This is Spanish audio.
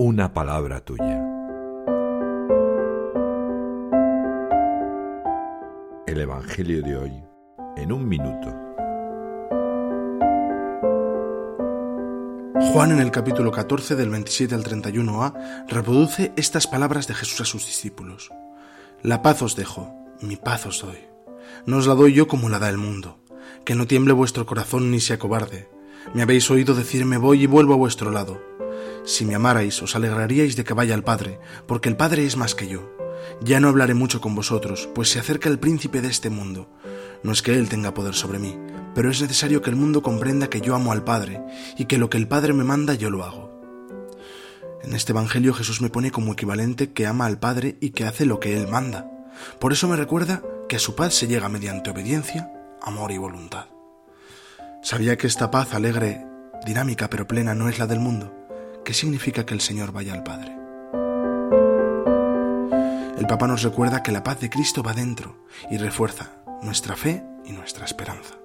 una palabra tuya. El Evangelio de hoy en un minuto. Juan en el capítulo 14 del 27 al 31a reproduce estas palabras de Jesús a sus discípulos. La paz os dejo, mi paz os doy. No os la doy yo como la da el mundo. Que no tiemble vuestro corazón ni sea cobarde. Me habéis oído decirme voy y vuelvo a vuestro lado. Si me amarais, os alegraríais de que vaya al Padre, porque el Padre es más que yo. Ya no hablaré mucho con vosotros, pues se acerca el príncipe de este mundo. No es que Él tenga poder sobre mí, pero es necesario que el mundo comprenda que yo amo al Padre, y que lo que el Padre me manda yo lo hago. En este Evangelio Jesús me pone como equivalente que ama al Padre y que hace lo que Él manda. Por eso me recuerda que a su paz se llega mediante obediencia, amor y voluntad. Sabía que esta paz alegre, dinámica pero plena no es la del mundo. ¿Qué significa que el Señor vaya al Padre? El Papa nos recuerda que la paz de Cristo va dentro y refuerza nuestra fe y nuestra esperanza.